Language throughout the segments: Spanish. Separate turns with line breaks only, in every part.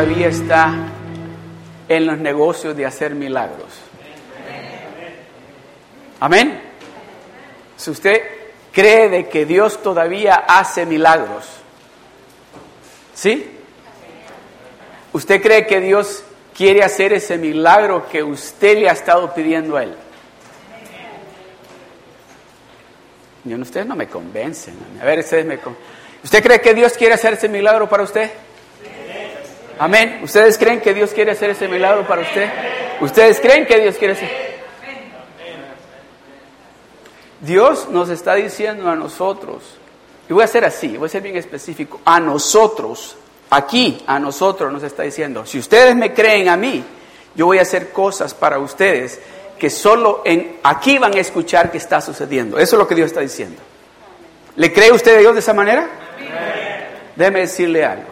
todavía está en los negocios de hacer milagros. Amén. Si usted cree de que Dios todavía hace milagros, ¿sí? ¿Usted cree que Dios quiere hacer ese milagro que usted le ha estado pidiendo a Él? Yo, ustedes no me convencen. A ver, ustedes me ¿Usted cree que Dios quiere hacer ese milagro para usted? Amén. ¿Ustedes creen que Dios quiere hacer ese milagro para usted? ¿Ustedes creen que Dios quiere hacer? Dios nos está diciendo a nosotros, y voy a ser así, voy a ser bien específico, a nosotros, aquí, a nosotros nos está diciendo, si ustedes me creen a mí, yo voy a hacer cosas para ustedes que solo en aquí van a escuchar que está sucediendo. Eso es lo que Dios está diciendo. ¿Le cree usted a Dios de esa manera? Déjeme decirle algo.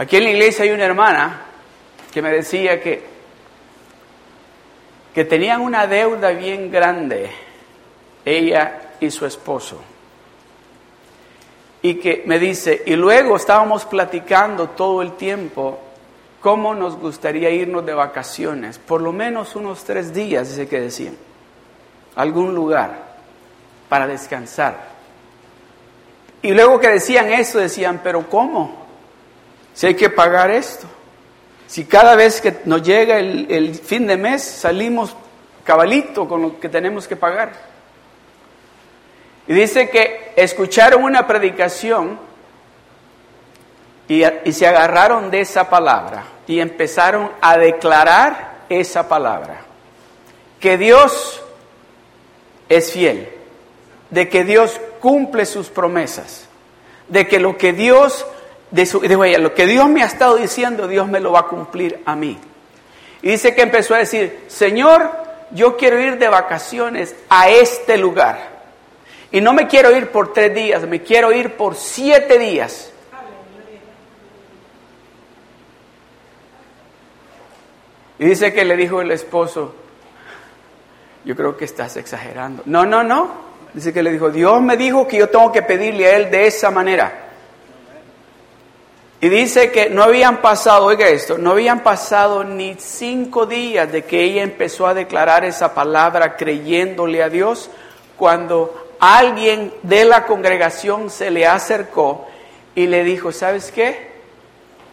Aquí en la iglesia hay una hermana que me decía que, que tenían una deuda bien grande, ella y su esposo. Y que me dice, y luego estábamos platicando todo el tiempo cómo nos gustaría irnos de vacaciones, por lo menos unos tres días, dice que decían, algún lugar para descansar. Y luego que decían eso, decían, pero ¿cómo? Si hay que pagar esto. Si cada vez que nos llega el, fin de mes salimos cabalito con lo que tenemos que pagar. Y dice que escucharon una predicación y, y, se agarraron de esa palabra y empezaron a declarar esa palabra. Que Dios es fiel, de que Dios cumple sus promesas, de que lo que Dios, de su, lo que Dios me ha estado diciendo, Dios me lo va a cumplir a mí. Y dice que empezó a decir, Señor, yo quiero ir de vacaciones a este lugar. Y no me quiero ir por tres días, me quiero ir por siete días. Y dice que le dijo el esposo, yo creo que estás exagerando. No, no, no. Dice que le dijo, Dios me dijo que yo tengo que pedirle a Él de esa manera. Y dice que no habían pasado, oiga esto, no habían pasado ni cinco días de que ella empezó a declarar esa palabra creyéndole a Dios, cuando alguien de la congregación se le acercó y le dijo, ¿sabes qué?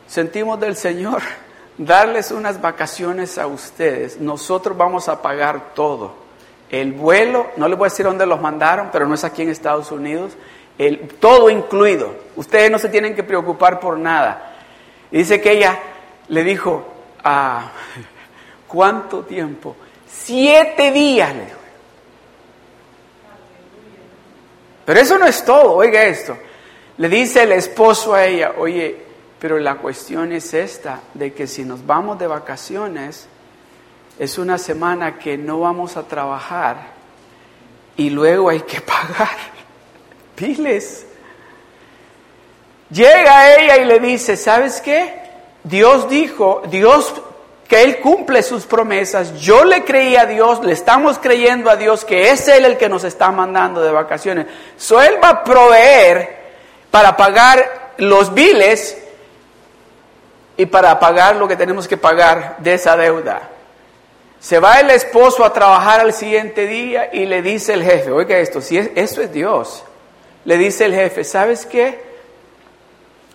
Sentimos del Señor darles unas vacaciones a ustedes, nosotros vamos a pagar todo. El vuelo, no les voy a decir dónde los mandaron, pero no es aquí en Estados Unidos. El, todo incluido. Ustedes no se tienen que preocupar por nada. dice que ella le dijo, ah, ¿cuánto tiempo? Siete días, le dijo. Pero eso no es todo, oiga esto. Le dice el esposo a ella, oye, pero la cuestión es esta, de que si nos vamos de vacaciones, es una semana que no vamos a trabajar y luego hay que pagar piles. Llega ella y le dice, ¿sabes qué? Dios dijo, Dios que Él cumple sus promesas, yo le creí a Dios, le estamos creyendo a Dios que es Él el que nos está mandando de vacaciones. So Él va a proveer para pagar los biles y para pagar lo que tenemos que pagar de esa deuda. Se va el esposo a trabajar al siguiente día y le dice el jefe, oiga esto, si es, eso es Dios, le dice el jefe, ¿sabes qué?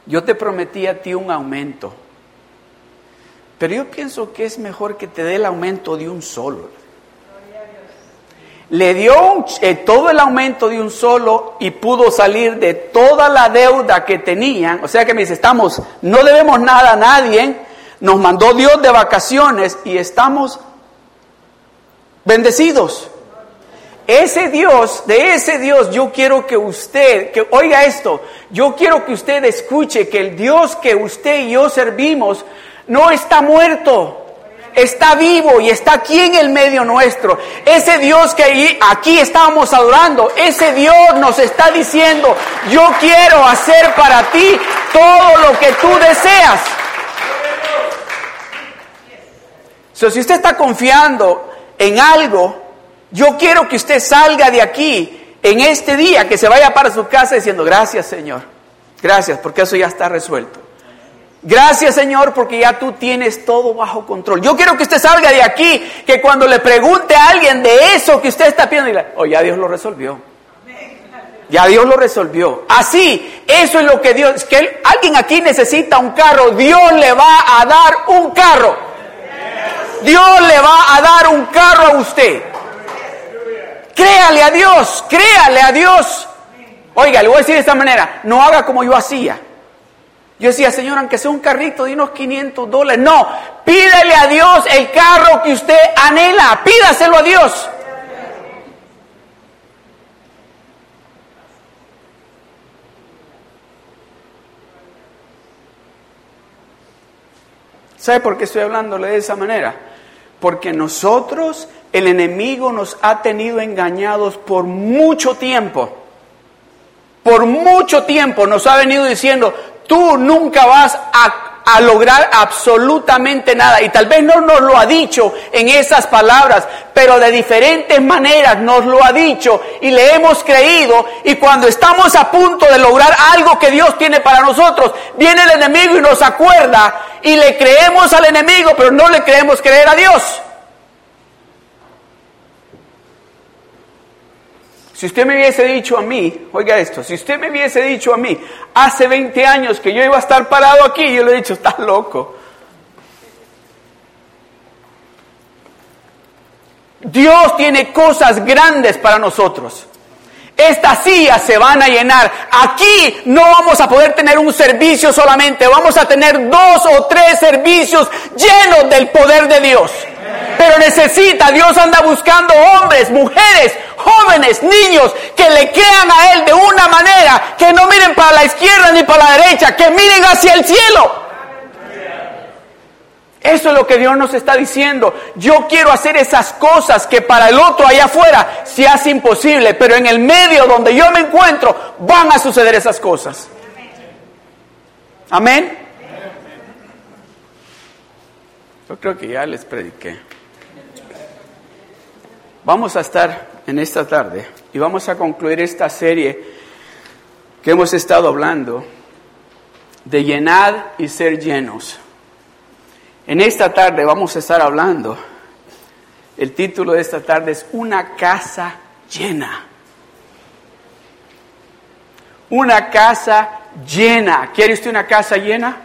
Yo te prometí a ti un aumento, pero yo pienso que es mejor que te dé el aumento de un solo. Le dio eh, todo el aumento de un solo y pudo salir de toda la deuda que tenían. O sea que me dice, estamos, no debemos nada a nadie, nos mandó Dios de vacaciones y estamos bendecidos. Ese Dios, de ese Dios yo quiero que usted, que oiga esto, yo quiero que usted escuche que el Dios que usted y yo servimos no está muerto, está vivo y está aquí en el medio nuestro. Ese Dios que aquí estábamos adorando, ese Dios nos está diciendo, yo quiero hacer para ti todo lo que tú deseas. Si usted está confiando en algo, yo quiero que usted salga de aquí en este día, que se vaya para su casa diciendo, gracias Señor, gracias, porque eso ya está resuelto. Gracias Señor porque ya tú tienes todo bajo control. Yo quiero que usted salga de aquí, que cuando le pregunte a alguien de eso que usted está pidiendo, diga, oh, ya Dios lo resolvió. Ya Dios lo resolvió. Así, eso es lo que Dios, que alguien aquí necesita un carro, Dios le va a dar un carro. Dios le va a dar un carro a usted. Créale a Dios, créale a Dios. Oiga, le voy a decir de esta manera, no haga como yo hacía. Yo decía, Señor, aunque sea un carrito de unos 500 dólares. No, pídele a Dios el carro que usted anhela. Pídaselo a Dios. ¿Sabe por qué estoy hablándole de esa manera? Porque nosotros, el enemigo nos ha tenido engañados por mucho tiempo. Por mucho tiempo nos ha venido diciendo, tú nunca vas a, lograr absolutamente nada. Y tal vez no nos lo ha dicho en esas palabras, pero de diferentes maneras nos lo ha dicho y le hemos creído. Y cuando estamos a punto de lograr algo que Dios tiene para nosotros, viene el enemigo y nos acuerda y le creemos al enemigo, pero no le creemos creer a Dios. Si usted me hubiese dicho a mí, oiga esto, si usted me hubiese dicho a mí hace 20 años que yo iba a estar parado aquí, yo le he dicho, estás loco. Dios tiene cosas grandes para nosotros. Estas sillas se van a llenar. Aquí no vamos a poder tener un servicio solamente, vamos a tener dos o tres servicios llenos del poder de Dios. Pero necesita, Dios anda buscando hombres, mujeres, jóvenes, niños, que le crean a Él de una manera, que no miren para la izquierda ni para la derecha, que miren hacia el cielo. Eso es lo que Dios nos está diciendo. Yo quiero hacer esas cosas que para el otro allá afuera se hace imposible, pero en el medio donde yo me encuentro van a suceder esas cosas. Amén. Yo creo que ya les prediqué. Vamos a estar en esta tarde y vamos a concluir esta serie que hemos estado hablando de llenar y ser llenos. En esta tarde vamos a estar hablando, el título de esta tarde es Una casa llena. Una casa llena. ¿Quiere usted una casa llena?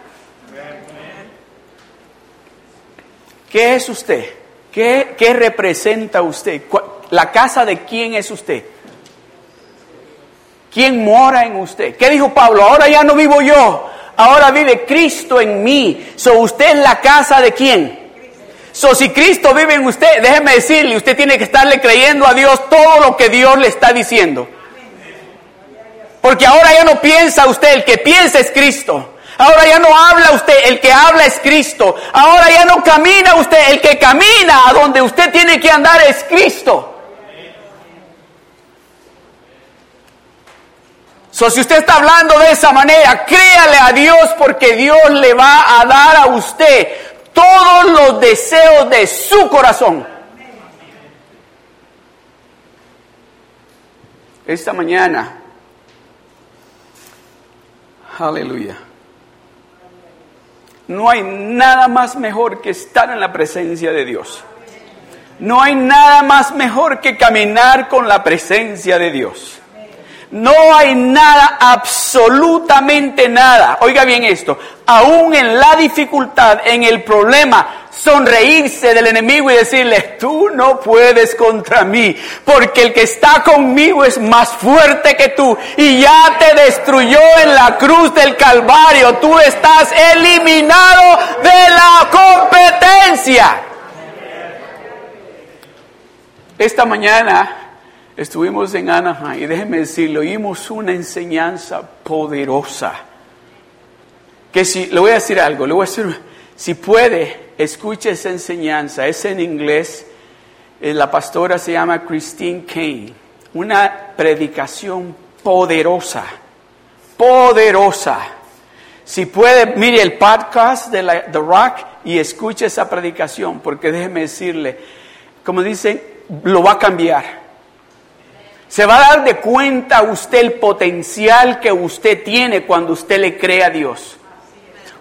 ¿Qué es usted? ¿Qué, representa usted? ¿La casa de quién es usted? ¿Quién mora en usted? ¿Qué dijo Pablo? Ahora ya no vivo yo, ahora vive Cristo en mí. So, ¿Usted es la casa de quién? So, si Cristo vive en usted, déjeme decirle, usted tiene que estarle creyendo a Dios todo lo que Dios le está diciendo. Porque ahora ya no piensa usted, el que piensa es Cristo. Ahora ya no habla usted, el que habla es Cristo. Ahora ya no camina usted, el que camina a donde usted tiene que andar es Cristo. So, si usted está hablando de esa manera, créale a Dios porque Dios le va a dar a usted todos los deseos de su corazón. Esta mañana, aleluya. No hay nada más mejor que estar en la presencia de Dios. No hay nada más mejor que caminar con la presencia de Dios. No hay nada, absolutamente nada. Oiga bien esto, aún en la dificultad, en el problema, sonreírse del enemigo y decirle, tú no puedes contra mí, porque el que está conmigo es más fuerte que tú y ya te destruyó en la cruz del Calvario. Tú estás eliminado de la competencia. Esta mañana estuvimos en Anaheim y déjeme decirle, oímos una enseñanza poderosa. Que si, le voy a decir algo, le voy a decir, si puede, escuche esa enseñanza, es en inglés, eh, la pastora se llama Christine Kane, una predicación poderosa, poderosa. Si puede, mire el podcast de la, The Rock y escuche esa predicación, porque déjeme decirle, como dicen, lo va a cambiar. Se va a dar de cuenta usted el potencial que usted tiene cuando usted le cree a Dios.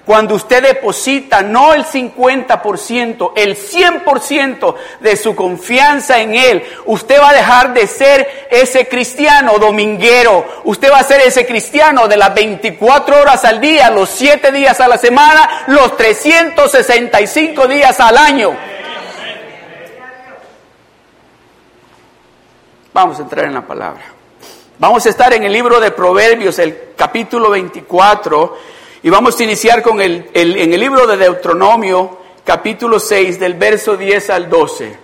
Cuando usted deposita no el 50%, el 100% de su confianza en Él, usted va a dejar de ser ese cristiano dominguero. Usted va a ser ese cristiano de las 24 horas al día, los 7 días a la semana, los 365 días al año. Vamos a entrar en la palabra. Vamos a estar en el libro de Proverbios, el capítulo 24 y vamos a iniciar con el, en el libro de Deuteronomio, capítulo 6, del verso 10 al 12.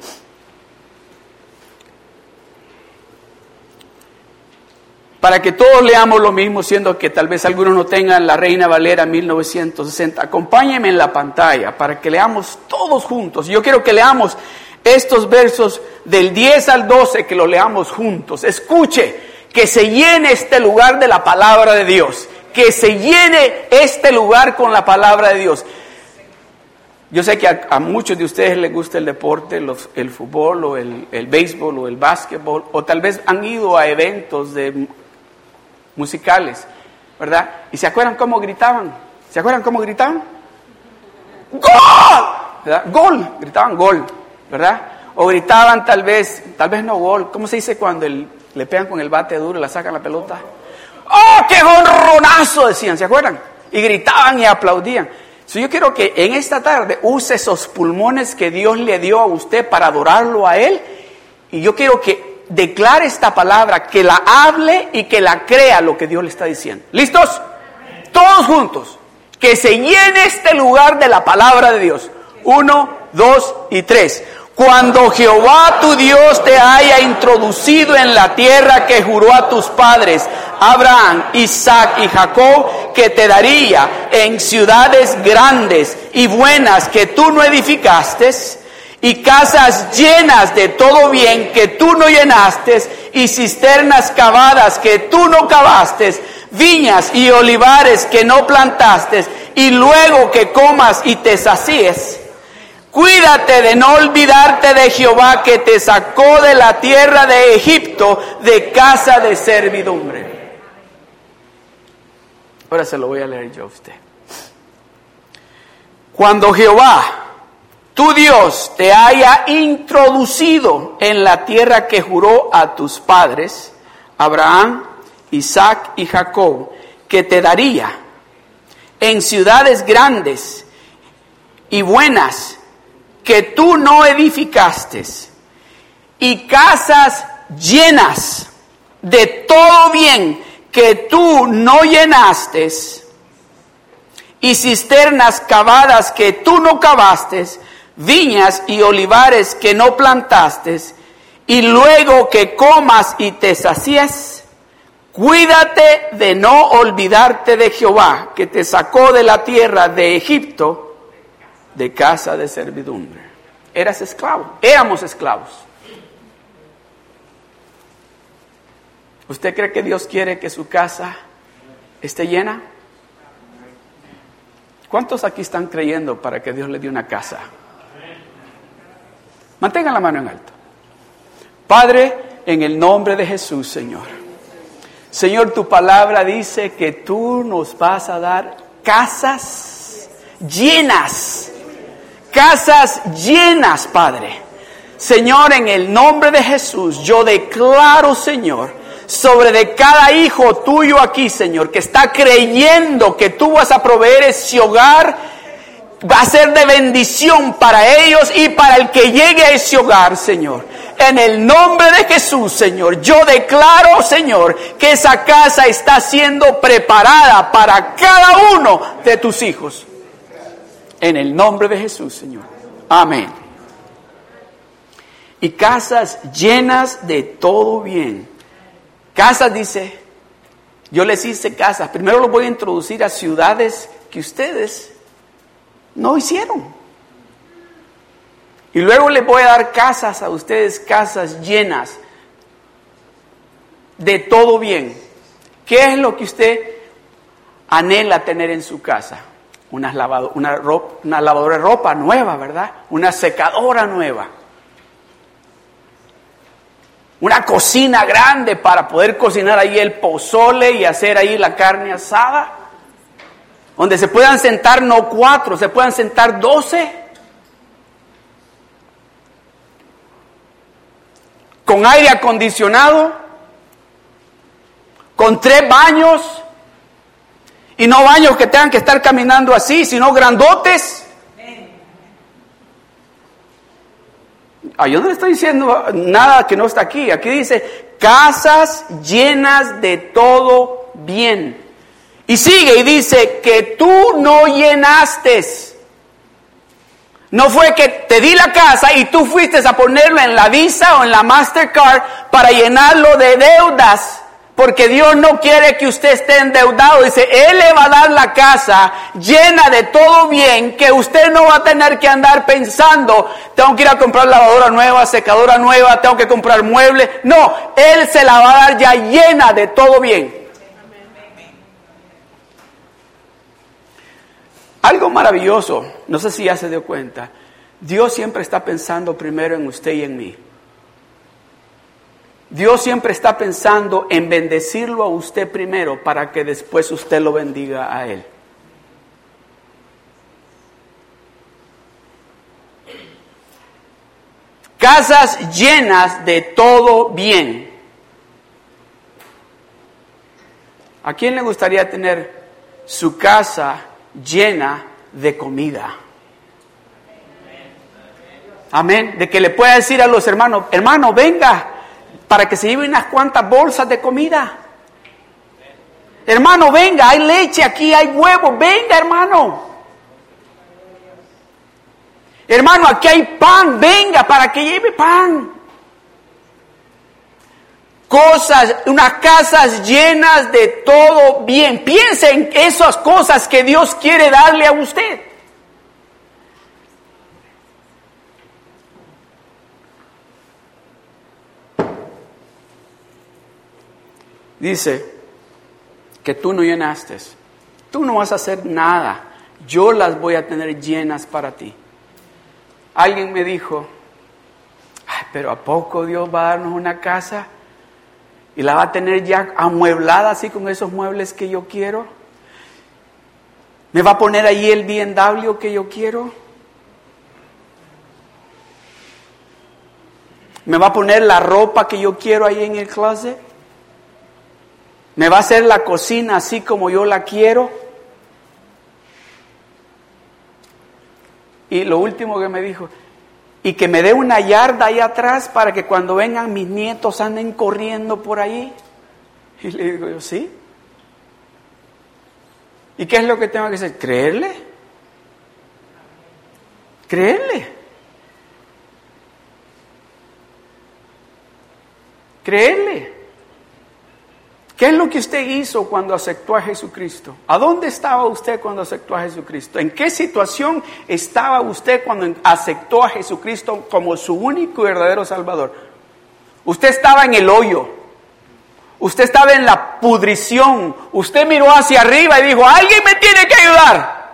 Para que todos leamos lo mismo, siendo que tal vez algunos no tengan la Reina Valera 1960. Acompáñenme en la pantalla para que leamos todos juntos. Yo quiero que leamos estos versos del 10 al 12, que lo leamos juntos. Escuche, que se llene este lugar de la palabra de Dios que se llene este lugar con la palabra de Dios. Yo sé que a, muchos de ustedes les gusta el deporte, el fútbol o el, béisbol o el básquetbol, o tal vez han ido a eventos de, musicales, ¿verdad? ¿Y se acuerdan cómo gritaban? ¿Se acuerdan cómo gritaban? ¡Gol! ¿verdad? Gol, gritaban gol, ¿verdad? O gritaban tal vez, tal vez no gol, ¿cómo se dice cuando le pegan con el bate duro y la sacan la pelota? ¡Oh, qué honronazo! Decían, ¿se acuerdan? Y gritaban y aplaudían. So, yo quiero que en esta tarde use esos pulmones que Dios le dio a usted para adorarlo a Él. Y yo quiero que declare esta palabra, que la hable y que la crea lo que Dios le está diciendo. ¿Listos? Todos juntos. Que se llene este lugar de la palabra de Dios. Uno, dos y tres. Cuando Jehová tu Dios te haya introducido en la tierra que juró a tus padres, Abraham, Isaac y Jacob, que te daría en ciudades grandes y buenas que tú no edificaste, y casas llenas de todo bien que tú no llenaste, y cisternas cavadas que tú no cavaste, viñas y olivares que no plantaste, y luego que comas y te sacíes Cuídate de no olvidarte de Jehová que te sacó de la tierra de Egipto de casa de servidumbre. Ahora se lo voy a leer yo a usted. Cuando Jehová, tu Dios, te haya introducido en la tierra que juró a tus padres, Abraham, Isaac y Jacob, que te daría en ciudades grandes y buenas, que tú no edificaste y casas llenas de todo bien que tú no llenaste y cisternas cavadas que tú no cavaste, viñas y olivares que no plantaste, y luego que comas y te sacies, cuídate de no olvidarte de Jehová, que te sacó de la tierra de Egipto, de casa de servidumbre. Eras esclavo, éramos esclavos. ¿Usted cree que Dios quiere que su casa esté llena? ¿Cuántos aquí están creyendo para que Dios le dé una casa? Mantengan la mano en alto. Padre, en el nombre de Jesús, Señor. Señor, tu palabra dice que tú nos vas a dar casas llenas casas llenas, Padre. Señor, en el nombre de Jesús, yo declaro, Señor, sobre de cada hijo tuyo aquí, Señor, que está creyendo que tú vas a proveer ese hogar, va a ser de bendición para ellos y para el que llegue a ese hogar, Señor. En el nombre de Jesús, Señor, yo declaro, Señor, que esa casa está siendo preparada para cada uno de tus hijos. En el nombre de Jesús, Señor. Amén. Y casas llenas de todo bien. Casas, dice, yo les hice casas. Primero los voy a introducir a ciudades que ustedes no hicieron. Y luego les voy a dar casas a ustedes, casas llenas de todo bien. ¿Qué es lo que usted anhela tener en su casa? Una, una, una lavadora de ropa nueva, ¿verdad? Una secadora nueva. Una cocina grande para poder cocinar ahí el pozole y hacer ahí la carne asada. donde se puedan sentar no cuatro, se puedan sentar doce. Con aire acondicionado, con tres baños, y no baños que tengan que estar caminando así, sino grandotes. Ah, yo no le estoy diciendo nada que no está aquí. Aquí dice, casas llenas de todo bien. Y sigue y dice que tú no llenaste. No fue que te di la casa y tú fuiste a ponerlo en la Visa o en la Mastercard para llenarlo de deudas. Porque Dios no quiere que usted esté endeudado. Dice, Él le va a dar la casa llena de todo bien, que usted no va a tener que andar pensando, tengo que ir a comprar lavadora nueva, secadora nueva, tengo que comprar muebles. No, Él se la va a dar ya llena de todo bien. Algo maravilloso, no sé si ya se dio cuenta, Dios siempre está pensando primero en usted y en mí. Dios siempre está pensando en bendecirlo a usted primero para que después usted lo bendiga a Él. Casas llenas de todo bien. ¿A quién le gustaría tener su casa llena de comida? Amén. De que le pueda decir a los hermanos, hermano, venga, para que se lleve unas cuantas bolsas de comida. Hermano, venga, hay leche aquí, hay huevo, venga hermano. Hermano, aquí hay pan, venga para que lleve pan. Cosas, unas casas llenas de todo bien. Piense en esas cosas que Dios quiere darle a usted. Dice que tú no llenaste, tú no vas a hacer nada, yo las voy a tener llenas para ti. Alguien me dijo, pero ¿a poco Dios va a darnos una casa y la va a tener ya amueblada así con esos muebles que yo quiero? ¿Me va a poner ahí el BMW que yo quiero? ¿Me va a poner la ropa que yo quiero ahí en el closet? ¿Me va a hacer la cocina así como yo la quiero? Y lo último que me dijo, y que me dé una yarda ahí atrás para que cuando vengan mis nietos anden corriendo por ahí. Y le digo yo, sí. ¿Y qué es lo que tengo que hacer? Creerle. Creerle. Creerle. ¿Qué es lo que usted hizo cuando aceptó a Jesucristo? ¿A dónde estaba usted cuando aceptó a Jesucristo? ¿En qué situación estaba usted cuando aceptó a Jesucristo como su único y verdadero Salvador? Usted estaba en el hoyo. Usted estaba en la pudrición. Usted miró hacia arriba y dijo, alguien me tiene que ayudar.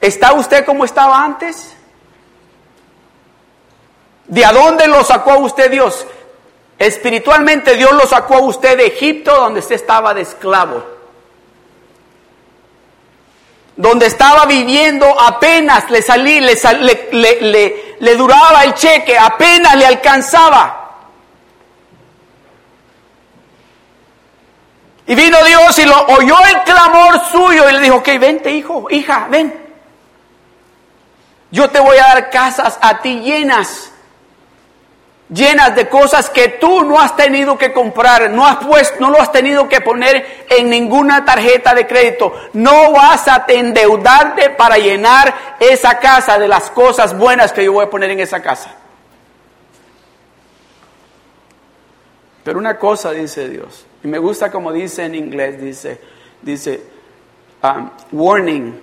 ¿Está usted como estaba antes? ¿De a dónde lo sacó usted Dios? Espiritualmente Dios lo sacó a usted de Egipto donde usted estaba de esclavo. Donde estaba viviendo apenas le salí, le, le, duraba el cheque, apenas le alcanzaba. Y vino Dios y lo oyó el clamor suyo y le dijo, ok, vente hijo, hija, ven. Yo te voy a dar casas a ti llenas llenas de cosas que tú no has tenido que comprar, no has puesto, no lo has tenido que poner en ninguna tarjeta de crédito. No vas a endeudarte para llenar esa casa de las cosas buenas que yo voy a poner en esa casa. Pero una cosa dice Dios, y me gusta como dice en inglés, dice, dice, um, warning,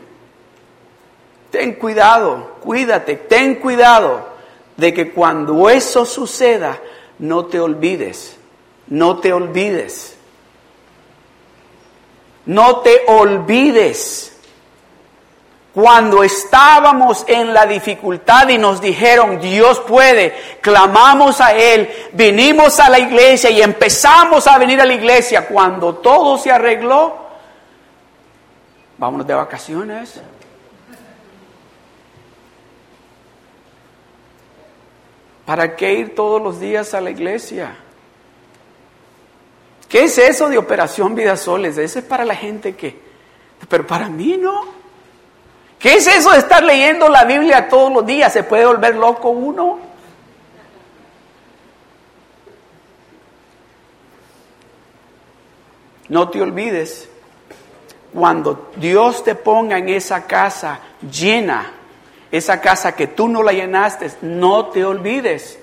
ten cuidado, cuídate, ten cuidado de que cuando eso suceda, no te olvides, no te olvides, no te olvides. Cuando estábamos en la dificultad y nos dijeron, Dios puede, clamamos a Él, vinimos a la iglesia y empezamos a venir a la iglesia, cuando todo se arregló, Vámonos de vacaciones. ¿Para qué ir todos los días a la iglesia? ¿Qué es eso de Operación Vidas Soles? Ese es para la gente que... Pero para mí no. ¿Qué es eso de estar leyendo la Biblia todos los días? ¿Se puede volver loco uno? No te olvides, cuando Dios te ponga en esa casa llena, esa casa que tú no la llenaste, no te olvides.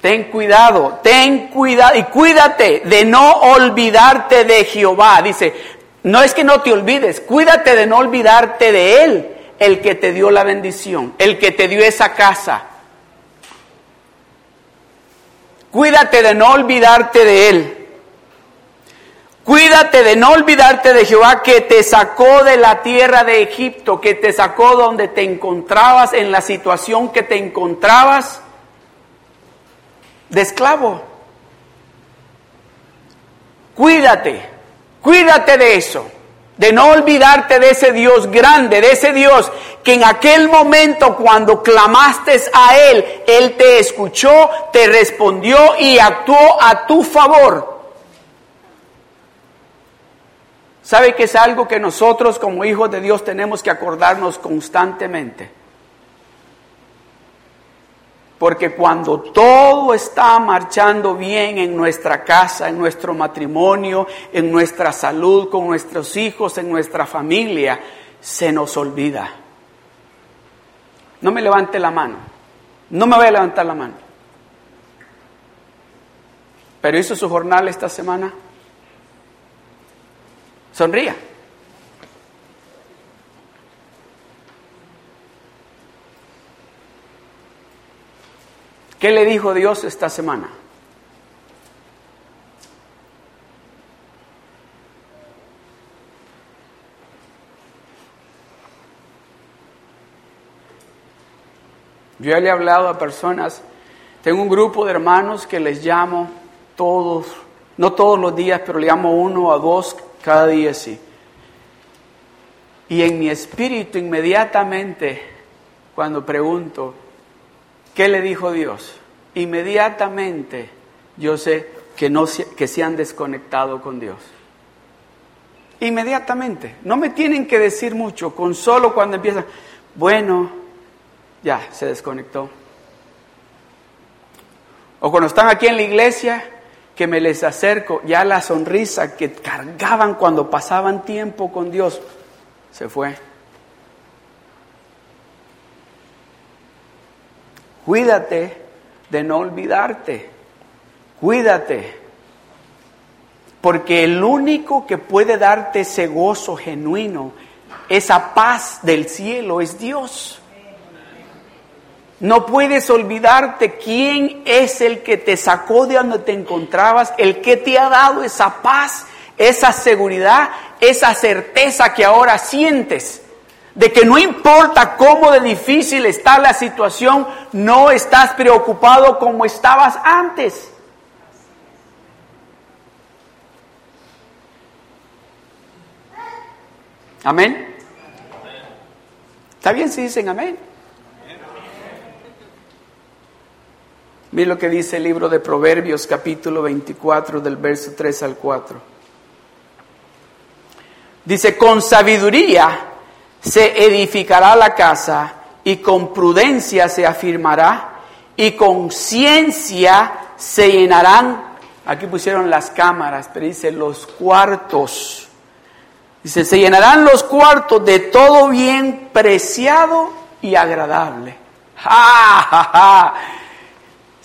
Ten cuidado, ten cuidado y cuídate de no olvidarte de Jehová. Dice, no es que no te olvides, cuídate de no olvidarte de Él, el que te dio la bendición, el que te dio esa casa. Cuídate de no olvidarte de Él. Cuídate de no olvidarte de Jehová que te sacó de la tierra de Egipto, que te sacó donde te encontrabas, en la situación que te encontrabas de esclavo. Cuídate, cuídate de eso, de no olvidarte de ese Dios grande, de ese Dios que en aquel momento cuando clamaste a Él, Él te escuchó, te respondió y actuó a tu favor. ¿Sabe que es algo que nosotros como hijos de Dios tenemos que acordarnos constantemente? Porque cuando todo está marchando bien en nuestra casa, en nuestro matrimonio, en nuestra salud, con nuestros hijos, en nuestra familia, se nos olvida. No me levante la mano. No me voy a levantar la mano. Pero hizo su jornal esta semana. Sonría. ¿Qué le dijo Dios esta semana? Yo le he hablado a personas, tengo un grupo de hermanos que les llamo todos, no todos los días, pero le llamo uno o dos cada día sí. Y en mi espíritu inmediatamente, cuando pregunto, ¿qué le dijo Dios? Inmediatamente yo sé que, no, que se han desconectado con Dios. Inmediatamente. No me tienen que decir mucho, con solo cuando empiezan, bueno, ya, se desconectó. O cuando están aquí en la iglesia, que me les acerco, ya la sonrisa que cargaban cuando pasaban tiempo con Dios se fue. Cuídate de no olvidarte. Cuídate. Porque el único que puede darte ese gozo genuino, esa paz del cielo, es Dios. No puedes olvidarte quién es el que te sacó de donde te encontrabas, el que te ha dado esa paz, esa seguridad, esa certeza que ahora sientes. De que no importa cómo de difícil está la situación, no estás preocupado como estabas antes. Amén. ¿Está bien si dicen amén? Mira lo que dice el libro de Proverbios capítulo 24 del verso 3 al 4. Dice, con sabiduría se edificará la casa y con prudencia se afirmará y con ciencia se llenarán, aquí pusieron las cámaras, pero dice los cuartos. Dice, se llenarán los cuartos de todo bien preciado y agradable. ¡Ja, ja, ja!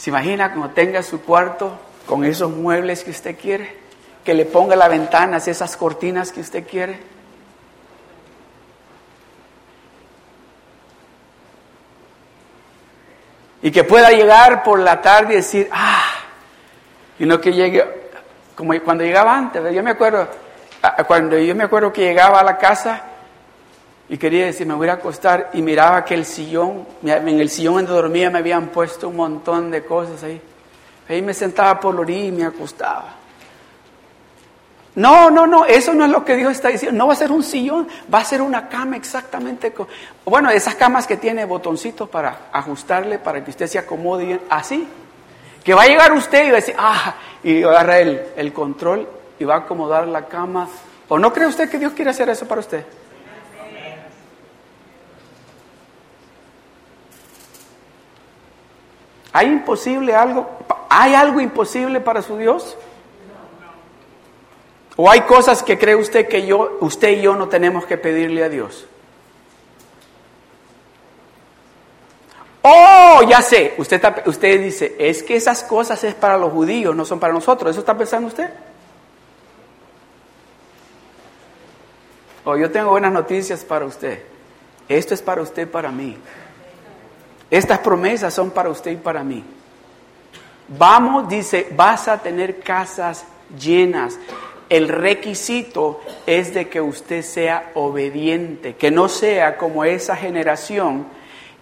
¿Se imagina cuando tenga su cuarto con esos muebles que usted quiere? Que le ponga las ventanas, esas cortinas que usted quiere. Y que pueda llegar por la tarde y decir, ah, y no que llegue, como cuando llegaba antes, yo me acuerdo, cuando yo me acuerdo que llegaba a la casa y quería decir, me voy a acostar y miraba que el sillón, en el sillón donde dormía me habían puesto un montón de cosas ahí. Ahí me sentaba por la y me acostaba. No, no, no, eso no es lo que Dios está diciendo. No va a ser un sillón, va a ser una cama exactamente. Con, bueno, esas camas que tiene botoncitos para ajustarle, para que usted se acomode bien, así. Que va a llegar usted y va a decir, ah, y agarra el, el control y va a acomodar la cama. ¿O no cree usted que Dios quiere hacer eso para usted? ¿Hay imposible algo? ¿Hay algo imposible para su Dios? ¿O hay cosas que cree usted que yo, usted y yo no tenemos que pedirle a Dios? Oh, ya sé. Usted, usted dice, es que esas cosas es para los judíos, no son para nosotros. ¿Eso está pensando usted? Oh, yo tengo buenas noticias para usted. Esto es para usted para mí. Estas promesas son para usted y para mí. Vamos, dice, vas a tener casas llenas el requisito es de que usted sea obediente, que no sea como esa generación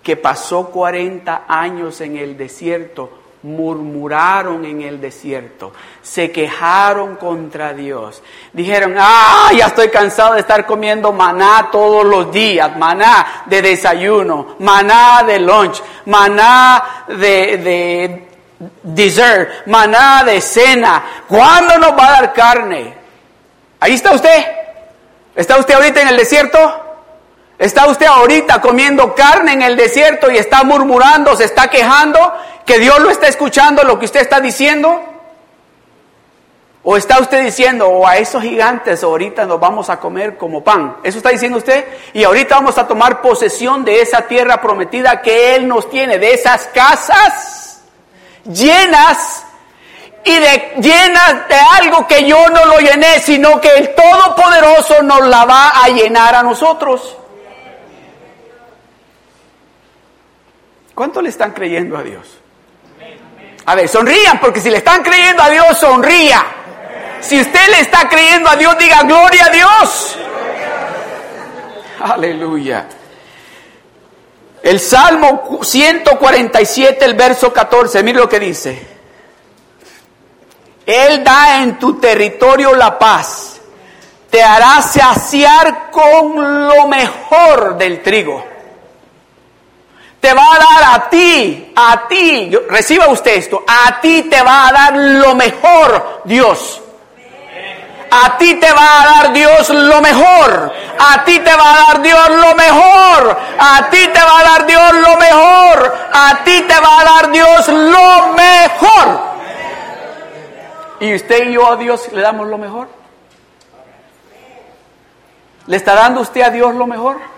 que pasó 40 años en el desierto, murmuraron en el desierto, se quejaron contra Dios, dijeron, ah, ya estoy cansado de estar comiendo maná todos los días, maná de desayuno, maná de lunch, maná de, de dessert, maná de cena. ¿Cuándo nos va a dar carne? Ahí está usted. ¿Está usted ahorita en el desierto? ¿Está usted ahorita comiendo carne en el desierto y está murmurando, se está quejando que Dios lo está escuchando lo que usted está diciendo? ¿O está usted diciendo, o oh, a esos gigantes ahorita nos vamos a comer como pan? ¿Eso está diciendo usted? Y ahorita vamos a tomar posesión de esa tierra prometida que Él nos tiene, de esas casas llenas y de, llenas de algo que yo no lo llené, sino que el Todopoderoso nos la va a llenar a nosotros. ¿Cuánto le están creyendo a Dios? A ver, sonrían, porque si le están creyendo a Dios, sonría. Si usted le está creyendo a Dios, diga gloria a Dios. Aleluya. El Salmo 147, el verso 14, mire lo que dice. Él da en tu territorio la paz, te hará saciar con lo mejor del trigo. Te va a dar a ti, a ti, reciba usted esto, a ti te va a dar lo mejor Dios. A ti te va a dar Dios lo mejor. A ti te va a dar Dios lo mejor. A ti te va a dar Dios lo mejor. A ti te va a dar Dios lo mejor. ¿Y usted y yo a Dios le damos lo mejor? ¿Le está dando usted a Dios lo mejor?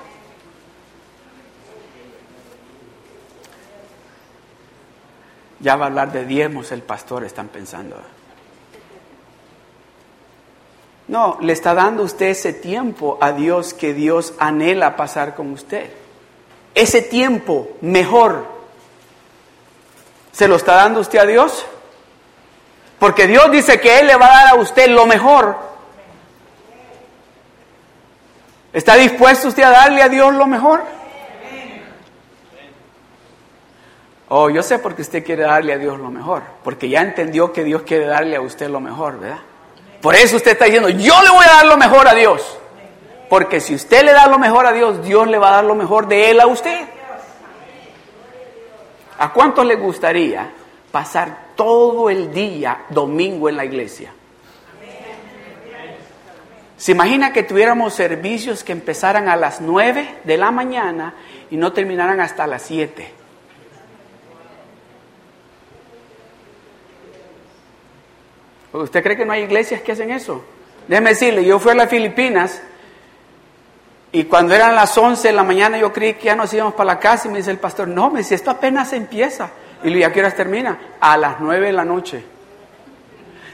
Ya va a hablar de diezmos el pastor, están pensando. No, le está dando usted ese tiempo a Dios que Dios anhela pasar con usted. Ese tiempo mejor. ¿Se lo está dando usted a Dios? Porque Dios dice que Él le va a dar a usted lo mejor. ¿Está dispuesto usted a darle a Dios lo mejor? Oh, yo sé por qué usted quiere darle a Dios lo mejor. Porque ya entendió que Dios quiere darle a usted lo mejor, ¿verdad? Por eso usted está diciendo, yo le voy a dar lo mejor a Dios. Porque si usted le da lo mejor a Dios, Dios le va a dar lo mejor de Él a usted. ¿A cuántos le gustaría pasar todo el día domingo en la iglesia? ¿Se imagina que tuviéramos servicios que empezaran a las 9 de la mañana y no terminaran hasta las 7? ¿Usted cree que no hay iglesias que hacen eso? Déjeme decirle, yo fui a las Filipinas y cuando eran las 11 de la mañana yo creí que ya nos íbamos para la casa y me dice el pastor, no, me dice, esto apenas empieza. Y le dije, ¿a qué horas termina? A las 9 de la noche.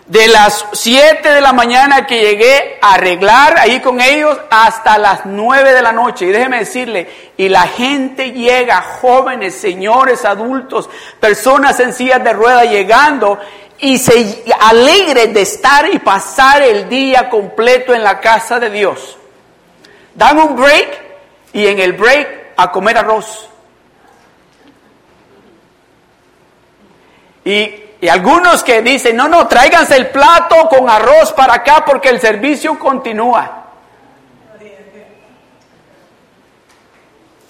De las 7 de la mañana que llegué a arreglar ahí con ellos hasta las 9 de la noche. Y déjeme decirle, y la gente llega, jóvenes, señores, adultos, personas sencillas de rueda llegando y se alegre de estar y pasar el día completo en la casa de Dios. Dan un break y en el break a comer arroz. Y Y algunos que dicen, no, no, tráiganse el plato con arroz para acá porque el servicio continúa.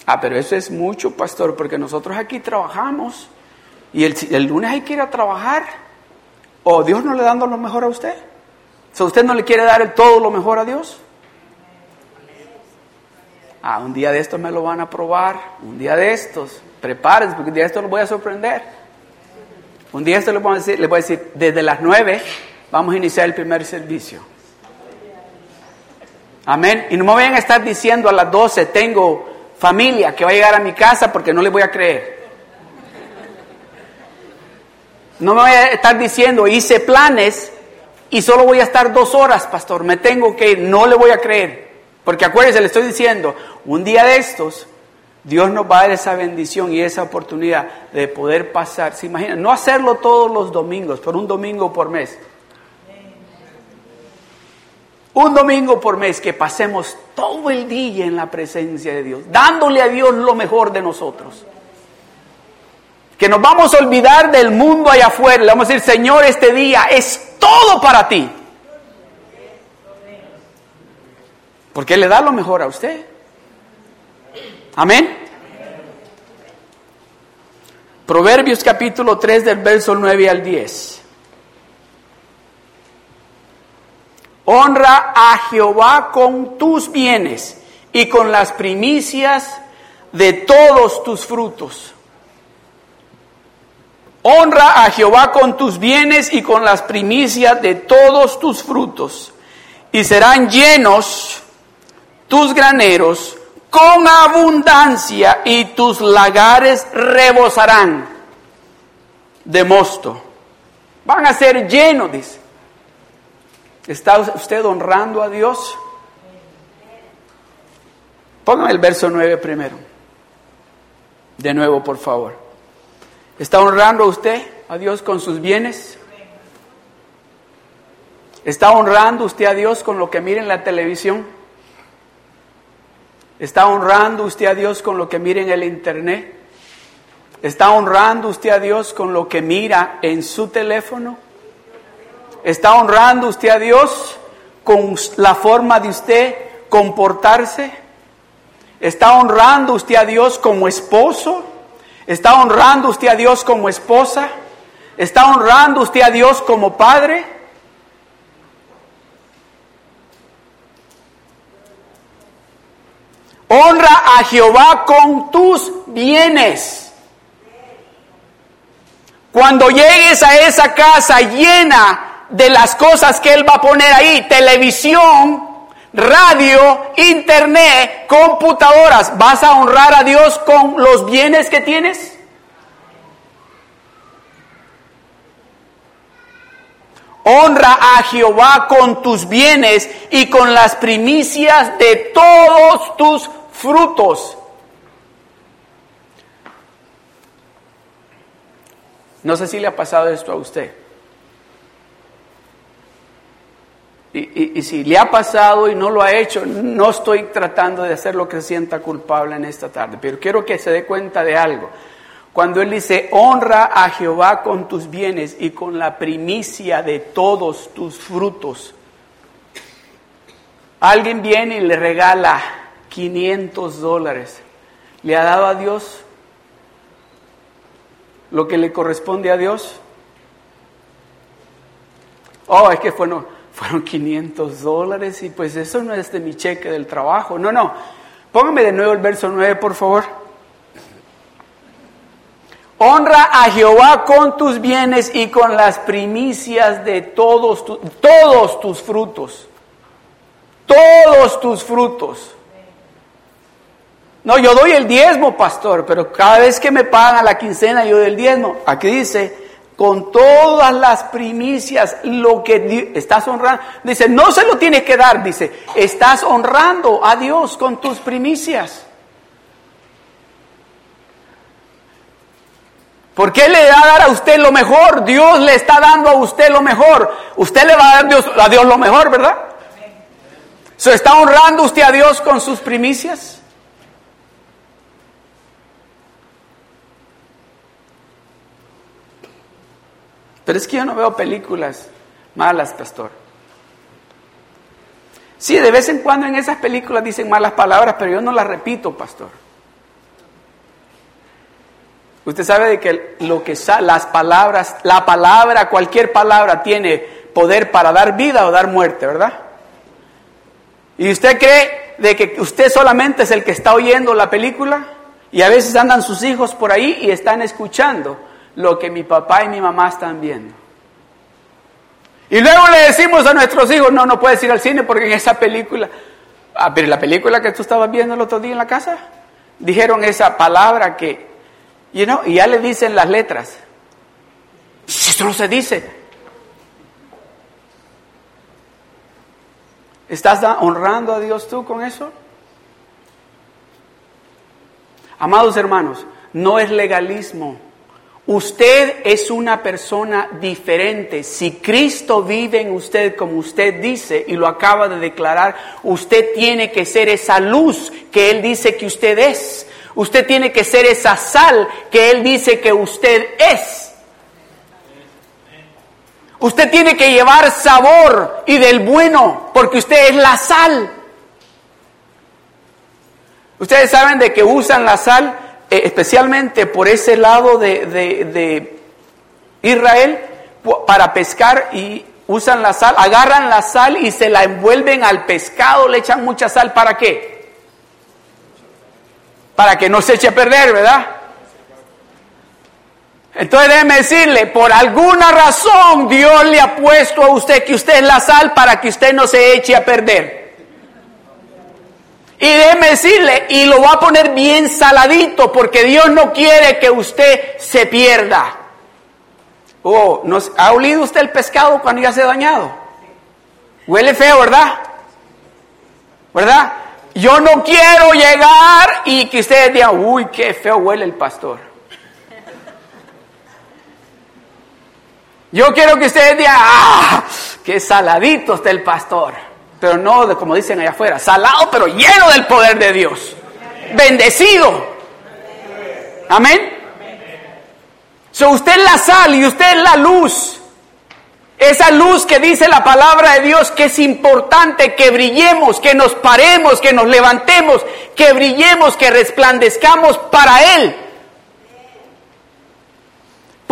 Ah, pero eso es mucho, pastor, porque nosotros aquí trabajamos y el, lunes hay que ir a trabajar. ¿O Dios no le dando lo mejor a usted? ¿O usted no le quiere dar todo lo mejor a Dios? Ah, un día de estos me lo van a probar, un día de estos, prepárense, porque un día de estos lo voy a sorprender. Un día de estos le voy a decir, le voy a decir desde las nueve vamos a iniciar el primer servicio. Amén. Y no me vayan a estar diciendo a las doce tengo familia que va a llegar a mi casa porque no le voy a creer. No me voy a estar diciendo, hice planes y solo voy a estar dos horas, pastor, me tengo que ir, no le voy a creer. Porque acuérdense, le estoy diciendo, un día de estos, Dios nos va a dar esa bendición y esa oportunidad de poder pasar, se imagina, no hacerlo todos los domingos, pero un domingo por mes. Un domingo por mes que pasemos todo el día en la presencia de Dios, dándole a Dios lo mejor de nosotros. Que nos vamos a olvidar del mundo allá afuera. Le vamos a decir, Señor, este día es todo para ti. Porque le da lo mejor a usted. Amén. Proverbios capítulo 3 del verso 9 al 10. Honra a Jehová con tus bienes y con las primicias de todos tus frutos. Honra a Jehová con tus bienes y con las primicias de todos tus frutos, y serán llenos tus graneros con abundancia, y tus lagares rebosarán de mosto. Van a ser llenos, dice. ¿Está usted honrando a Dios? Póngame el verso 9 primero. De nuevo, por favor. ¿Está honrando usted a Dios con sus bienes? ¿Está honrando usted a Dios con lo que mira en la televisión? ¿Está honrando usted a Dios con lo que mira en el internet? ¿Está honrando usted a Dios con lo que mira en su teléfono? ¿Está honrando usted a Dios con la forma de usted comportarse? ¿Está honrando usted a Dios como esposo? ¿Está honrando usted a Dios como esposa? ¿Está honrando usted a Dios como padre? Honra a Jehová con tus bienes. Cuando llegues a esa casa llena de las cosas que Él va a poner ahí, televisión, radio, internet, computadoras, ¿vas a honrar a Dios con los bienes que tienes? Honra a Jehová con tus bienes y con las primicias de todos tus frutos. No sé si le ha pasado esto a usted. Y, si le ha pasado y no lo ha hecho, no estoy tratando de hacer lo que se sienta culpable en esta tarde, pero quiero que se dé cuenta de algo. Cuando Él dice, honra a Jehová con tus bienes y con la primicia de todos tus frutos, alguien viene y le regala 500 dólares. ¿Le ha dado a Dios lo que le corresponde a Dios? Oh, es que fue no fueron 500 dólares y pues eso no es de mi cheque del trabajo. No, no. Póngame de nuevo el verso 9, por favor. Honra a Jehová con tus bienes y con las primicias de todos, todos tus frutos. Todos tus frutos. No, yo doy el diezmo, pastor, pero cada vez que me pagan la quincena yo doy el diezmo. Aquí dice, con todas las primicias, lo que estás honrando. Dice, no se lo tienes que dar, dice, estás honrando a Dios con tus primicias. ¿Por qué le va a dar a usted lo mejor? Dios le está dando a usted lo mejor. Usted le va a dar a Dios, a Dios lo mejor, ¿verdad? ¿Se está honrando usted a Dios con sus primicias? Pero es que yo no veo películas malas, pastor. Sí, de vez en cuando en esas películas dicen malas palabras, pero yo no las repito, pastor. Usted sabe de que lo que las palabras, la palabra, cualquier palabra tiene poder para dar vida o dar muerte, ¿verdad? Y usted cree de que usted solamente es el que está oyendo la película y a veces andan sus hijos por ahí y están escuchando lo que mi papá y mi mamá están viendo. Y luego le decimos a nuestros hijos, no, no puedes ir al cine porque en esa película, ah, pero la película que tú estabas viendo el otro día en la casa, dijeron esa palabra que, you know, y ya le dicen las letras. Esto no se dice. ¿Estás honrando a Dios tú con eso? Amados hermanos, no es legalismo Usted es una persona diferente. Si Cristo vive en usted como usted dice y lo acaba de declarar, usted tiene que ser esa luz que Él dice que usted es. Usted tiene que ser esa sal que Él dice que usted es. Usted tiene que llevar sabor y del bueno, porque usted es la sal. Ustedes saben de que usan la sal especialmente por ese lado de, Israel, para pescar y usan la sal, agarran la sal y se la envuelven al pescado, le echan mucha sal, ¿para qué? Para que no se eche a perder, ¿verdad? Entonces déjeme decirle, por alguna razón Dios le ha puesto a usted que usted es la sal para que usted no se eche a perder. Y déjeme decirle, y lo va a poner bien saladito, porque Dios no quiere que usted se pierda. Oh, ¿nos, ¿ha olido usted el pescado cuando ya se ha dañado? Huele feo, ¿verdad? ¿Verdad? Yo no quiero llegar y que ustedes digan, uy, qué feo huele el pastor. Yo quiero que ustedes digan, ah, qué saladito está el pastor pero no de como dicen allá afuera, salado pero lleno del poder de Dios, bendecido. Amén. So usted es la sal y usted es la luz. Esa luz que dice la palabra de Dios que es importante que brillemos, que nos paremos, que nos levantemos, que brillemos, que resplandezcamos para Él.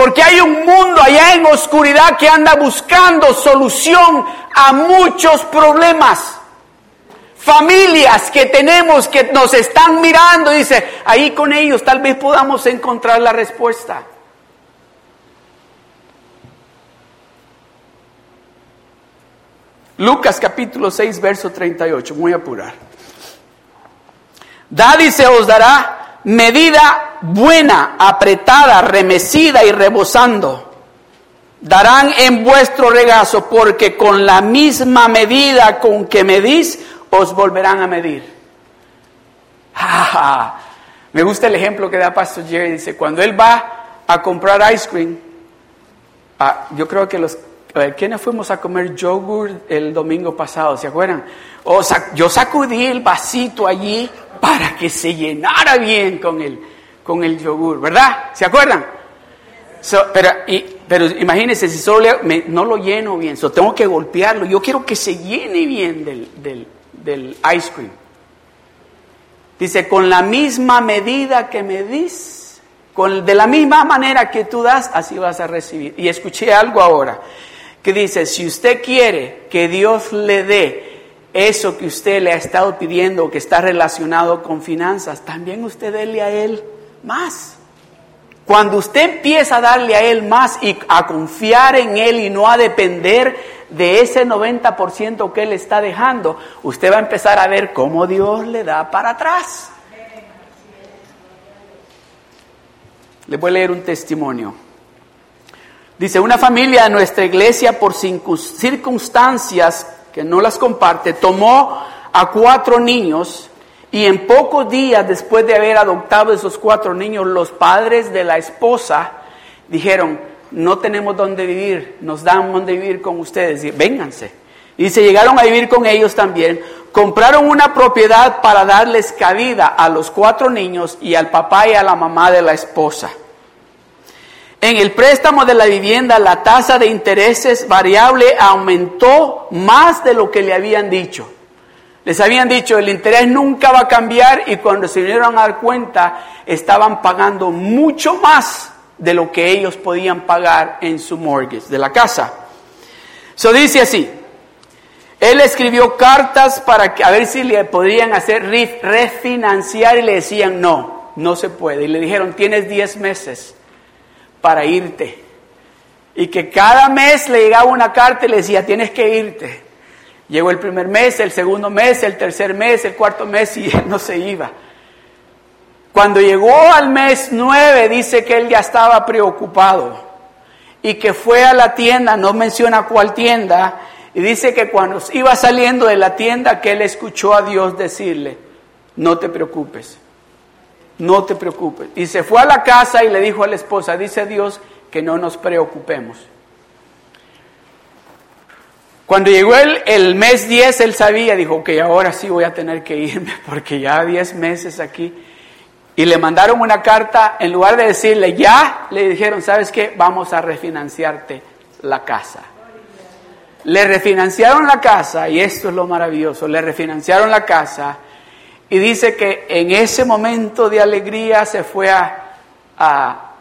Porque hay un mundo allá en oscuridad que anda buscando solución a muchos problemas. Familias que tenemos que nos están mirando, dice, ahí con ellos tal vez podamos encontrar la respuesta. Lucas capítulo 6, verso 38, voy a apurar. Dad y se os dará medida buena, apretada, remecida y rebosando. Darán en vuestro regazo, porque con la misma medida con que medís, os volverán a medir. me gusta el ejemplo que da Pastor Jerry. Dice, cuando él va a comprar ice cream, ah, yo creo que los... ¿Quiénes fuimos a comer yogurt el domingo pasado? ¿Se acuerdan? O yo sacudí el vasito allí para que se llenara bien con el, con el yogur, ¿verdad? ¿Se acuerdan? pero, pero imagínense, si solo no lo lleno bien, so, tengo que golpearlo. Yo quiero que se llene bien del, del, ice cream. Dice, con la misma medida que me dis, con, de la misma manera que tú das, así vas a recibir. Y escuché algo ahora, que dice, si usted quiere que Dios le dé eso que usted le ha estado pidiendo, que está relacionado con finanzas, también usted déle a Él más. Cuando usted empieza a darle a Él más y a confiar en Él y no a depender de ese 90% que Él está dejando, usted va a empezar a ver cómo Dios le da para atrás. Le voy a leer un testimonio. Dice, una familia de nuestra iglesia por circunstancias que no las comparte, tomó a cuatro niños y en pocos días después de haber adoptado esos cuatro niños, los padres de la esposa dijeron, no tenemos dónde vivir, nos dan dónde vivir con ustedes, y vénganse. Y se llegaron a vivir con ellos también, compraron una propiedad para darles cabida a los cuatro niños y al papá y a la mamá de la esposa. En el préstamo de la vivienda la tasa de intereses variable aumentó más de lo que le habían dicho. Les habían dicho, el interés nunca va a cambiar y cuando se vinieron a dar cuenta, estaban pagando mucho más de lo que ellos podían pagar en su mortgage de la casa. So dice así, él escribió cartas para que, a ver si le podrían hacer refinanciar y le decían no, no se puede. Y le dijeron, tienes 10 meses para irte. Y que cada mes le llegaba una carta y le decía, tienes que irte. Llegó el primer mes, el segundo mes, el tercer mes, el cuarto mes y él no se iba. Cuando llegó al mes nueve dice que él ya estaba preocupado y que fue a la tienda, no menciona cuál tienda, y dice que cuando iba saliendo de la tienda, que él escuchó a Dios decirle, no te preocupes, no te preocupes. Y se fue a la casa y le dijo a la esposa, dice Dios que no nos preocupemos. Cuando llegó el, el mes 10, él sabía, dijo, que ahora sí voy a tener que irme, porque ya 10 meses aquí. Y le mandaron una carta, en lugar de decirle ya, le dijeron, ¿sabes qué? Vamos a refinanciarte la casa. Le refinanciaron la casa, y esto es lo maravilloso, le refinanciaron la casa, y dice que en ese momento de alegría se fue a, a,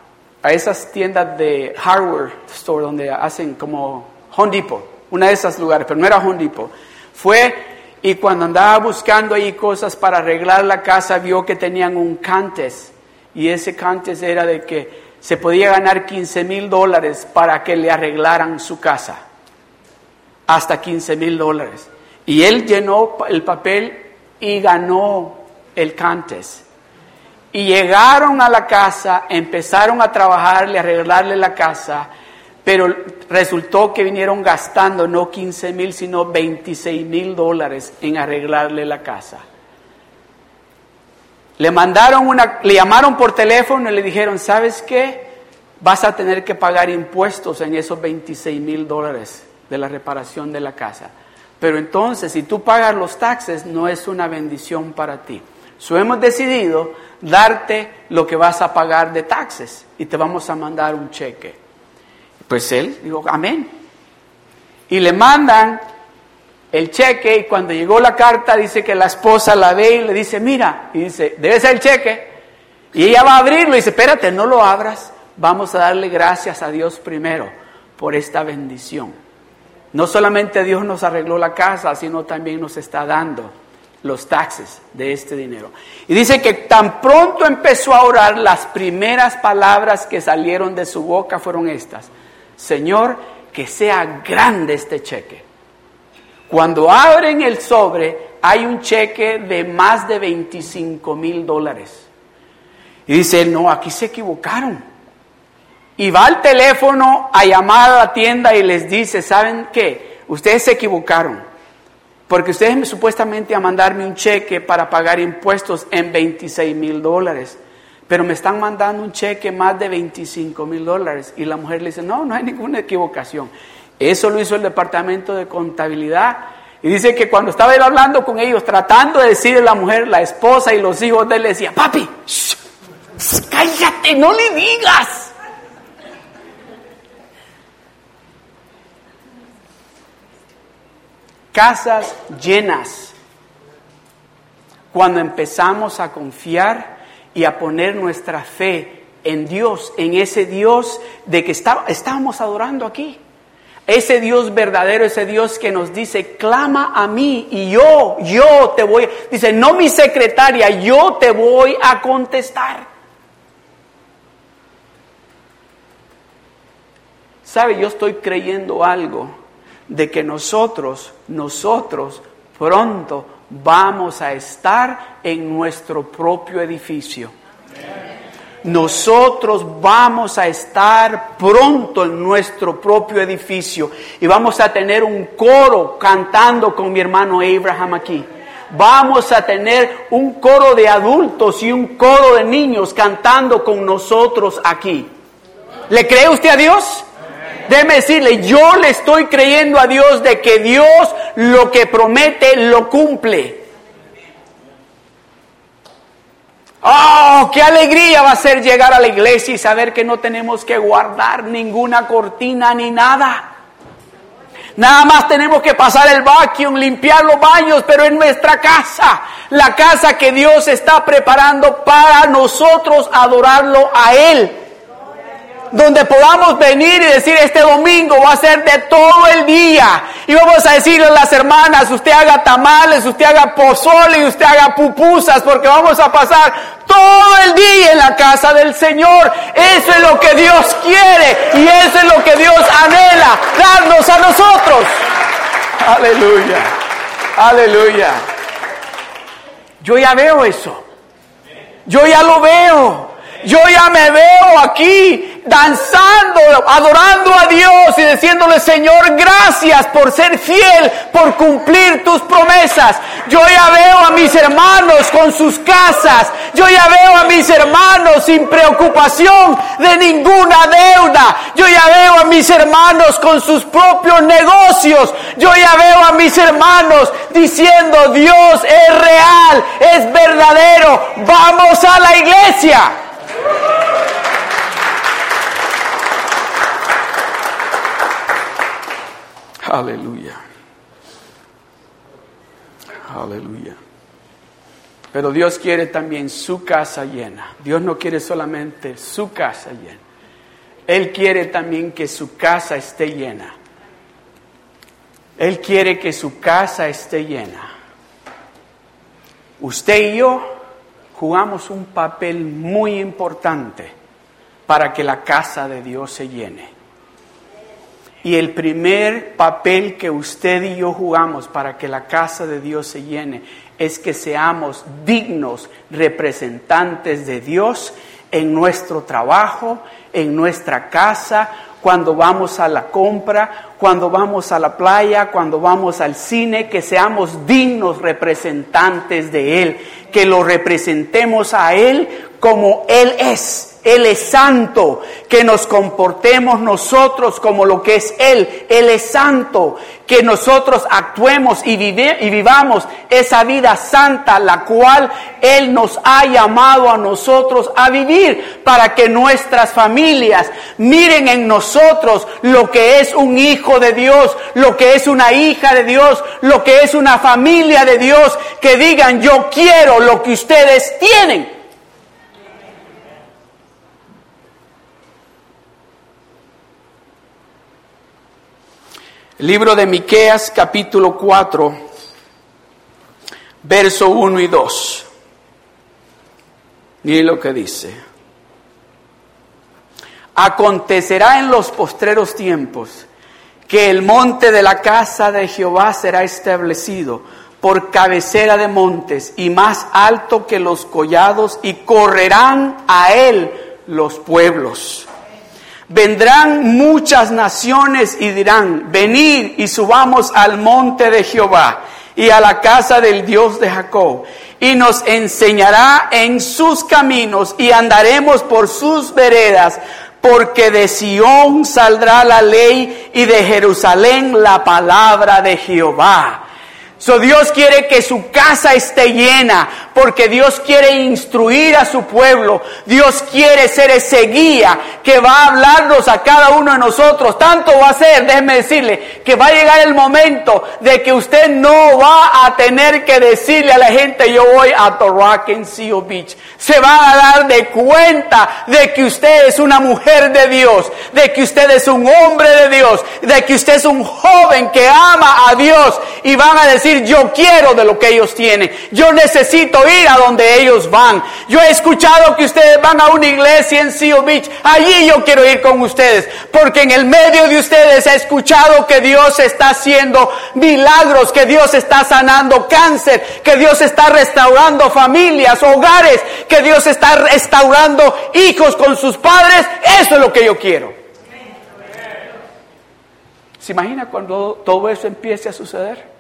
esas tiendas de hardware store donde hacen como Home Depot, una de esas lugares, pero no era Home Depot. Fue y cuando andaba buscando ahí cosas para arreglar la casa, vio que tenían un cantes. Y ese cantes era de que se podía ganar 15 mil dólares para que le arreglaran su casa hasta 15 mil dólares. Y él llenó el papel y ganó el cantes. Y llegaron a la casa, empezaron a trabajarle, a arreglarle la casa, pero resultó que vinieron gastando no 15 mil, sino 26 mil dólares en arreglarle la casa. Le mandaron una, le llamaron por teléfono y le dijeron, ¿sabes qué? Vas a tener que pagar impuestos en esos 26 mil dólares de la reparación de la casa. Pero entonces, si tú pagas los taxes, no es una bendición para ti. So hemos decidido darte lo que vas a pagar de taxes y te vamos a mandar un cheque. Pues él dijo, amén. Y le mandan el cheque y cuando llegó la carta dice que la esposa la ve y le dice, mira, y dice, debe ser el cheque. Y ella va a abrirlo y dice, espérate, no lo abras, vamos a darle gracias a Dios primero por esta bendición. No solamente Dios nos arregló la casa, sino también nos está dando los taxes de este dinero. Y dice que tan pronto empezó a orar, las primeras palabras que salieron de su boca fueron estas. Señor, que sea grande este cheque. Cuando abren el sobre, hay un cheque de más de 25 mil dólares. Y dice, no, aquí se equivocaron y va al teléfono a llamar a la tienda y les dice, ¿saben qué? Ustedes se equivocaron, porque ustedes me, supuestamente a mandarme un cheque para pagar impuestos en 26 mil dólares, pero me están mandando un cheque más de 25 mil dólares. Y la mujer le dice, no, no hay ninguna equivocación. Eso lo hizo el departamento de contabilidad. Y dice que cuando estaba él hablando con ellos, tratando de decirle a la mujer, la esposa y los hijos de él, le decía, papi, cállate, no le digas. casas llenas. Cuando empezamos a confiar y a poner nuestra fe en Dios, en ese Dios de que está, estábamos adorando aquí. Ese Dios verdadero, ese Dios que nos dice, clama a mí y yo, yo te voy, dice, no mi secretaria, yo te voy a contestar. ¿Sabe? Yo estoy creyendo algo de que nosotros, nosotros pronto vamos a estar en nuestro propio edificio. Nosotros vamos a estar pronto en nuestro propio edificio y vamos a tener un coro cantando con mi hermano Abraham aquí. Vamos a tener un coro de adultos y un coro de niños cantando con nosotros aquí. ¿Le cree usted a Dios? Déjeme decirle, yo le estoy creyendo a Dios de que Dios lo que promete lo cumple. Oh, qué alegría va a ser llegar a la iglesia y saber que no tenemos que guardar ninguna cortina ni nada. Nada más tenemos que pasar el vacuum, limpiar los baños, pero en nuestra casa, la casa que Dios está preparando para nosotros adorarlo a Él donde podamos venir y decir este domingo va a ser de todo el día. Y vamos a decirle a las hermanas, usted haga tamales, usted haga pozole y usted haga pupusas, porque vamos a pasar todo el día en la casa del Señor. Eso es lo que Dios quiere y eso es lo que Dios anhela, darnos a nosotros. Aleluya, aleluya. Yo ya veo eso. Yo ya lo veo. Yo ya me veo aquí danzando, adorando a Dios y diciéndole, Señor, gracias por ser fiel, por cumplir tus promesas. Yo ya veo a mis hermanos con sus casas. Yo ya veo a mis hermanos sin preocupación de ninguna deuda. Yo ya veo a mis hermanos con sus propios negocios. Yo ya veo a mis hermanos diciendo, Dios es real, es verdadero. Vamos a la iglesia. Aleluya. Aleluya. Pero Dios quiere también su casa llena. Dios no quiere solamente su casa llena. Él quiere también que su casa esté llena. Él quiere que su casa esté llena. Usted y yo jugamos un papel muy importante para que la casa de Dios se llene. Y el primer papel que usted y yo jugamos para que la casa de Dios se llene es que seamos dignos representantes de Dios en nuestro trabajo, en nuestra casa, cuando vamos a la compra, cuando vamos a la playa, cuando vamos al cine, que seamos dignos representantes de Él, que lo representemos a Él como Él es él es santo, que nos comportemos nosotros como lo que es Él. Él es santo, que nosotros actuemos y, y vivamos esa vida santa, la cual Él nos ha llamado a nosotros a vivir, para que nuestras familias miren en nosotros lo que es un hijo de Dios, lo que es una hija de Dios, lo que es una familia de Dios, que digan, yo quiero lo que ustedes tienen. Libro de Miqueas capítulo 4, verso 1 y 2. Miren lo que dice. Acontecerá en los postreros tiempos que el monte de la casa de Jehová será establecido por cabecera de montes y más alto que los collados y correrán a él los pueblos. Vendrán muchas naciones y dirán, venid y subamos al monte de Jehová y a la casa del Dios de Jacob, y nos enseñará en sus caminos y andaremos por sus veredas, porque de Sión saldrá la ley y de Jerusalén la palabra de Jehová. So Dios quiere que su casa esté llena, porque Dios quiere instruir a su pueblo. Dios quiere ser ese guía que va a hablarnos a cada uno de nosotros. Tanto va a ser, déjeme decirle, que va a llegar el momento de que usted no va a tener que decirle a la gente, yo voy a Rock en Seal Beach. Se va a dar de cuenta de que usted es una mujer de Dios, de que usted es un hombre de Dios, de que usted es un joven que ama a Dios y van a decir, yo quiero de lo que ellos tienen. Yo necesito ir a donde ellos van. Yo he escuchado que ustedes van a una iglesia en Seal Beach. Allí yo quiero ir con ustedes. Porque en el medio de ustedes he escuchado que Dios está haciendo milagros, que Dios está sanando cáncer, que Dios está restaurando familias, hogares, que Dios está restaurando hijos con sus padres. Eso es lo que yo quiero. ¿Se imagina cuando todo eso empiece a suceder?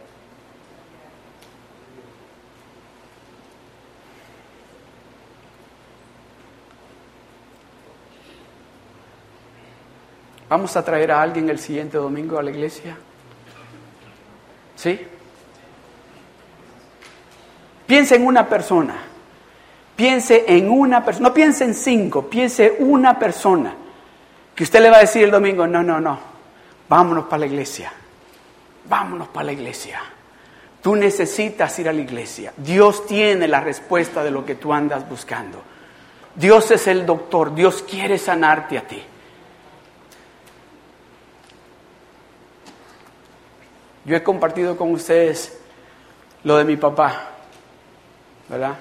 ¿Vamos a traer a alguien el siguiente domingo a la iglesia? ¿Sí? Piensa en una persona. Piense en una persona, no piense en cinco, piense una persona que usted le va a decir el domingo, no, no, no, vámonos para la iglesia, vámonos para la iglesia. Tú necesitas ir a la iglesia. Dios tiene la respuesta de lo que tú andas buscando. Dios es el doctor, Dios quiere sanarte a ti. Yo he compartido con ustedes lo de mi papá, ¿verdad?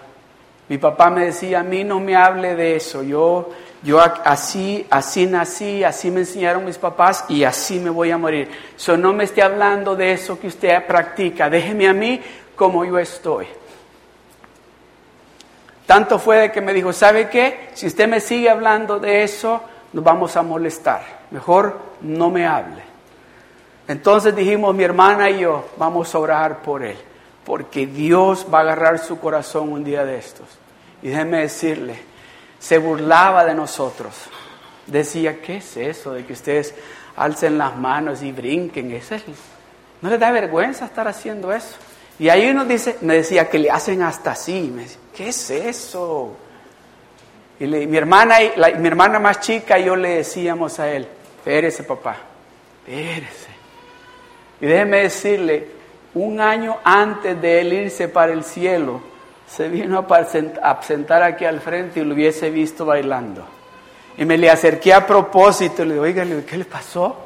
Mi papá me decía, a mí no me hable de eso, yo, yo así, así nací, así me enseñaron mis papás y así me voy a morir. So, no me esté hablando de eso que usted practica, déjeme a mí como yo estoy. Tanto fue de que me dijo, ¿sabe qué? Si usted me sigue hablando de eso, nos vamos a molestar. Mejor no me hable. Entonces dijimos, mi hermana y yo, vamos a orar por él, porque Dios va a agarrar su corazón un día de estos. Y déjeme decirle, se burlaba de nosotros. Decía, ¿qué es eso de que ustedes alcen las manos y brinquen? ¿Es ¿No les da vergüenza estar haciendo eso? Y ahí uno dice, me decía que le hacen hasta así. Me decía, ¿qué es eso? Y mi, hermana, mi hermana más chica y yo le decíamos a él, espérese papá, espérese. Y déjeme decirle, un año antes de él irse para el cielo, se vino a sentar aquí al frente y lo hubiese visto bailando. Y me le acerqué a propósito y le digo, oiga, ¿qué le pasó?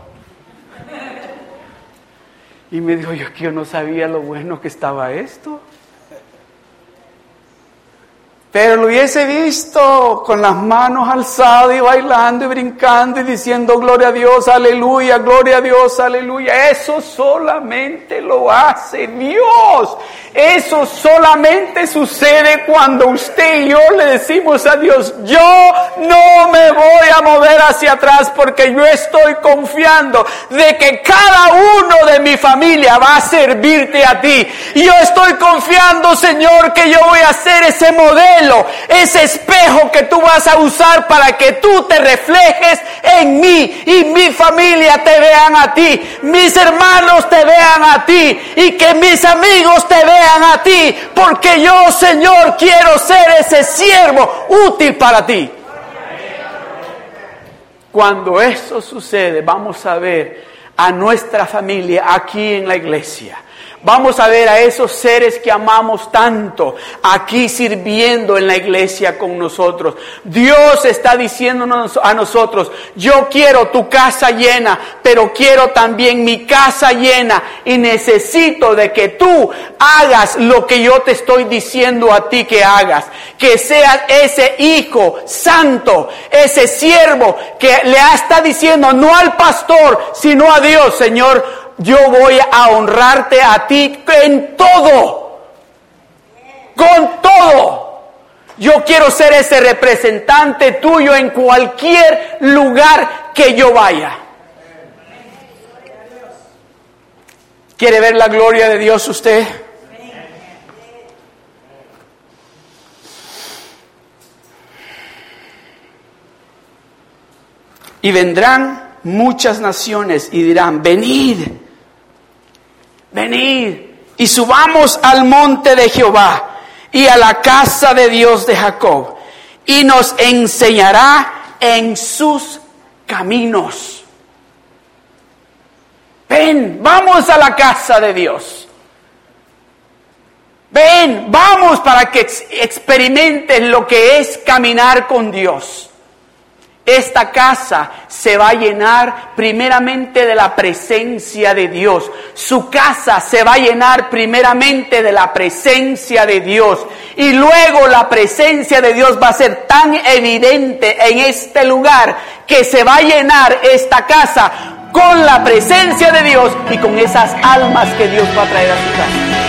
Y me dijo, yo que yo no sabía lo bueno que estaba esto. Pero lo hubiese visto con las manos alzadas y bailando y brincando y diciendo gloria a Dios, aleluya, gloria a Dios, aleluya. Eso solamente lo hace Dios. Eso solamente sucede cuando usted y yo le decimos a Dios, yo no me voy a mover hacia atrás porque yo estoy confiando de que cada uno de mi familia va a servirte a ti. Yo estoy confiando, Señor, que yo voy a ser ese modelo, ese espejo que tú vas a usar para que tú te reflejes en mí y mi familia te vean a ti, mis hermanos te vean a ti y que mis amigos te vean a ti, porque yo, Señor, quiero ser ese siervo útil para ti. Cuando eso sucede, vamos a ver a nuestra familia aquí en la iglesia Vamos a ver a esos seres que amamos tanto aquí sirviendo en la iglesia con nosotros. Dios está diciéndonos a nosotros, yo quiero tu casa llena, pero quiero también mi casa llena y necesito de que tú hagas lo que yo te estoy diciendo a ti que hagas. Que seas ese hijo santo, ese siervo que le está diciendo no al pastor, sino a Dios, Señor yo voy a honrarte a ti en todo. Con todo. Yo quiero ser ese representante tuyo en cualquier lugar que yo vaya. ¿Quiere ver la gloria de Dios usted? Y vendrán muchas naciones y dirán, venid venid y subamos al monte de Jehová y a la casa de Dios de Jacob y nos enseñará en sus caminos. Ven, vamos a la casa de Dios. Ven, vamos para que experimentes lo que es caminar con Dios. Esta casa se va a llenar primeramente de la presencia de Dios. Su casa se va a llenar primeramente de la presencia de Dios. Y luego la presencia de Dios va a ser tan evidente en este lugar que se va a llenar esta casa con la presencia de Dios y con esas almas que Dios va a traer a su casa.